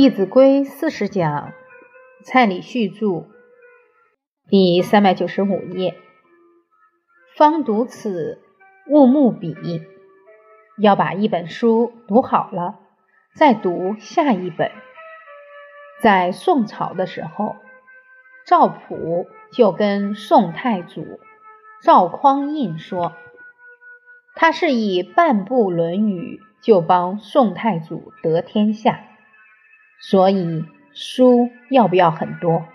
弟子规四十讲，蔡礼旭著，第三百九十五页。方读此，勿慕彼。要把一本书读好了，再读下一本。在宋朝的时候，赵普就跟宋太祖赵匡胤说，他是以半部《论语》就帮宋太祖得天下。所以书要不要很多？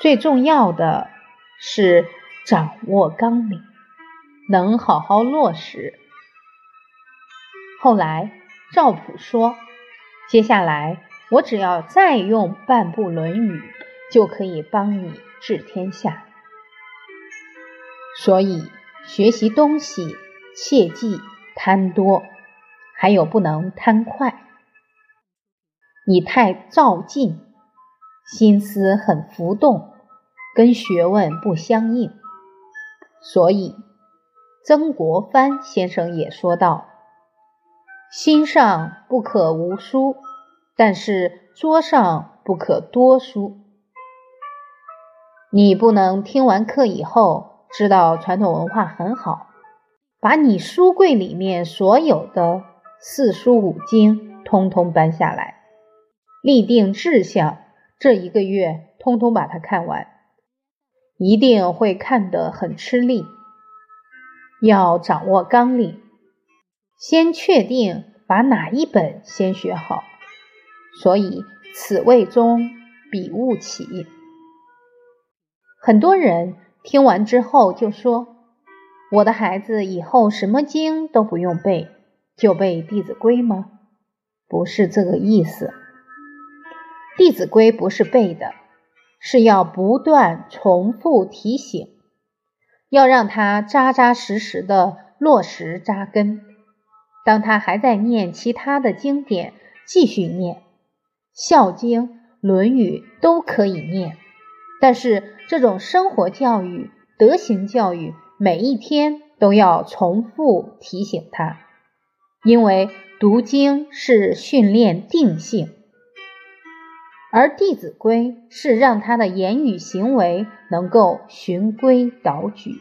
最重要的是掌握纲领，能好好落实。后来赵普说：“接下来我只要再用半部《论语》，就可以帮你治天下。”所以学习东西切忌贪多，还有不能贪快。你太躁进，心思很浮动，跟学问不相应。所以曾国藩先生也说道：“心上不可无书，但是桌上不可多书。你不能听完课以后知道传统文化很好，把你书柜里面所有的四书五经通通搬下来。”立定志向，这一个月通通把它看完，一定会看得很吃力。要掌握纲领，先确定把哪一本先学好。所以此谓中，彼勿起。很多人听完之后就说：“我的孩子以后什么经都不用背，就背《弟子规》吗？”不是这个意思。《弟子规》不是背的，是要不断重复提醒，要让他扎扎实实的落实扎根。当他还在念其他的经典，继续念《孝经》《论语》都可以念，但是这种生活教育、德行教育，每一天都要重复提醒他，因为读经是训练定性。而《弟子规》是让他的言语行为能够循规蹈矩。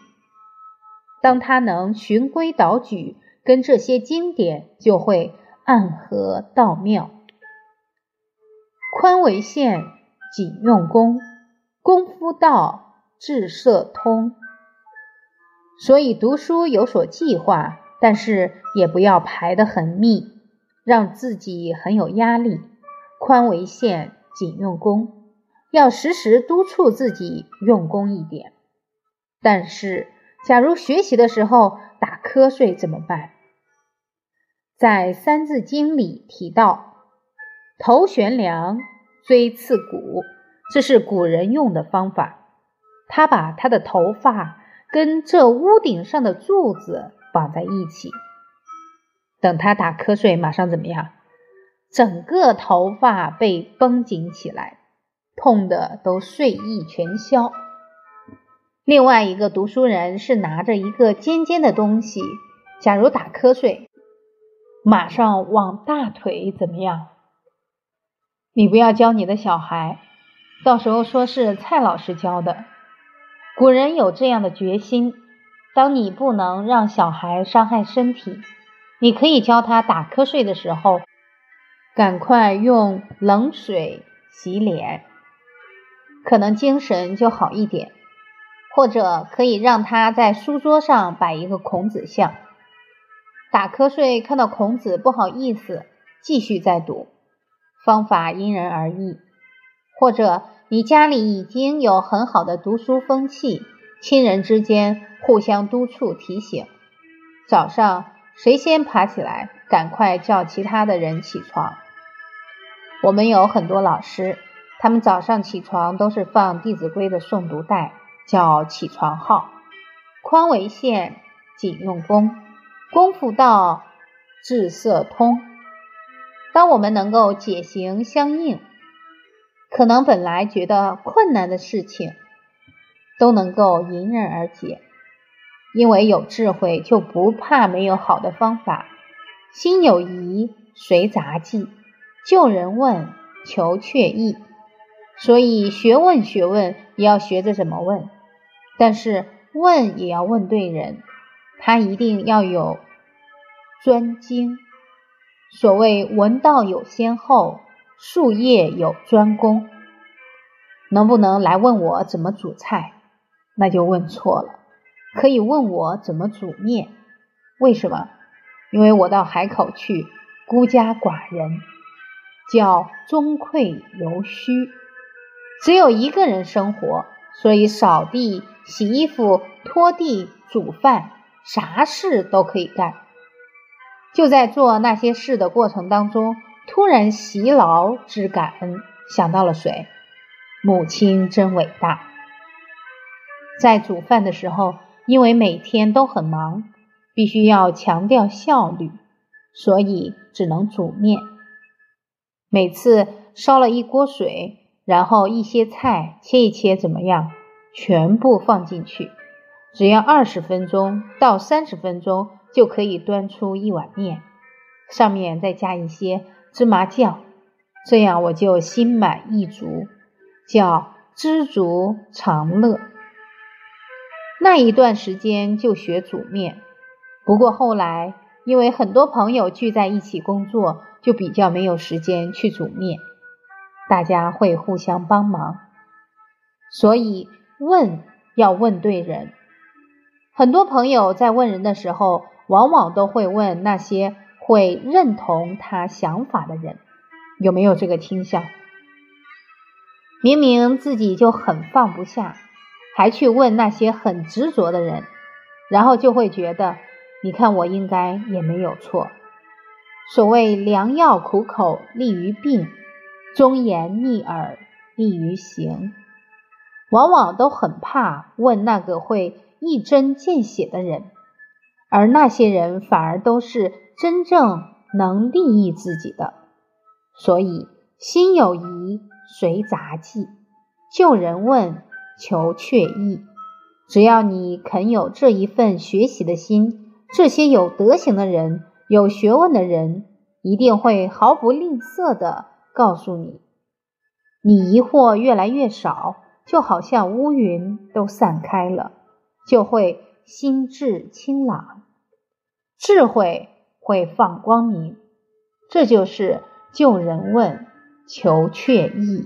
当他能循规蹈矩，跟这些经典就会暗合道妙。宽为限，紧用功，功夫到，至色通。所以读书有所计划，但是也不要排得很密，让自己很有压力。宽为限。仅用功，要时时督促自己用功一点。但是，假如学习的时候打瞌睡怎么办？在《三字经》里提到“头悬梁，锥刺股”，这是古人用的方法。他把他的头发跟这屋顶上的柱子绑在一起，等他打瞌睡，马上怎么样？整个头发被绷紧起来，痛的都睡意全消。另外一个读书人是拿着一个尖尖的东西，假如打瞌睡，马上往大腿怎么样？你不要教你的小孩，到时候说是蔡老师教的。古人有这样的决心：当你不能让小孩伤害身体，你可以教他打瞌睡的时候。赶快用冷水洗脸，可能精神就好一点。或者可以让他在书桌上摆一个孔子像，打瞌睡看到孔子不好意思，继续再读。方法因人而异。或者你家里已经有很好的读书风气，亲人之间互相督促提醒。早上谁先爬起来，赶快叫其他的人起床。我们有很多老师，他们早上起床都是放《弟子规》的诵读带，叫起床号。宽为限，紧用功，功夫到，志色通。当我们能够解行相应，可能本来觉得困难的事情，都能够迎刃而解。因为有智慧，就不怕没有好的方法。心有疑，随杂技。救人问，求却意。所以学问学问也要学着怎么问，但是问也要问对人，他一定要有专精。所谓闻道有先后，术业有专攻。能不能来问我怎么煮菜？那就问错了。可以问我怎么煮面？为什么？因为我到海口去，孤家寡人，叫中馈犹虚。只有一个人生活，所以扫地、洗衣服、拖地、煮饭，啥事都可以干。就在做那些事的过程当中，突然习劳之感恩，想到了谁？母亲真伟大。在煮饭的时候，因为每天都很忙，必须要强调效率，所以只能煮面。每次烧了一锅水。然后一些菜切一切，怎么样？全部放进去，只要二十分钟到三十分钟就可以端出一碗面，上面再加一些芝麻酱，这样我就心满意足，叫知足常乐。那一段时间就学煮面，不过后来因为很多朋友聚在一起工作，就比较没有时间去煮面。大家会互相帮忙，所以问要问对人。很多朋友在问人的时候，往往都会问那些会认同他想法的人，有没有这个倾向？明明自己就很放不下，还去问那些很执着的人，然后就会觉得，你看我应该也没有错。所谓良药苦口利于病。忠言逆耳利于行，往往都很怕问那个会一针见血的人，而那些人反而都是真正能利益自己的。所以心有疑随杂技，救人问求却意。只要你肯有这一份学习的心，这些有德行的人、有学问的人，一定会毫不吝啬的。告诉你，你疑惑越来越少，就好像乌云都散开了，就会心智清朗，智慧会放光明。这就是救人问，求却意。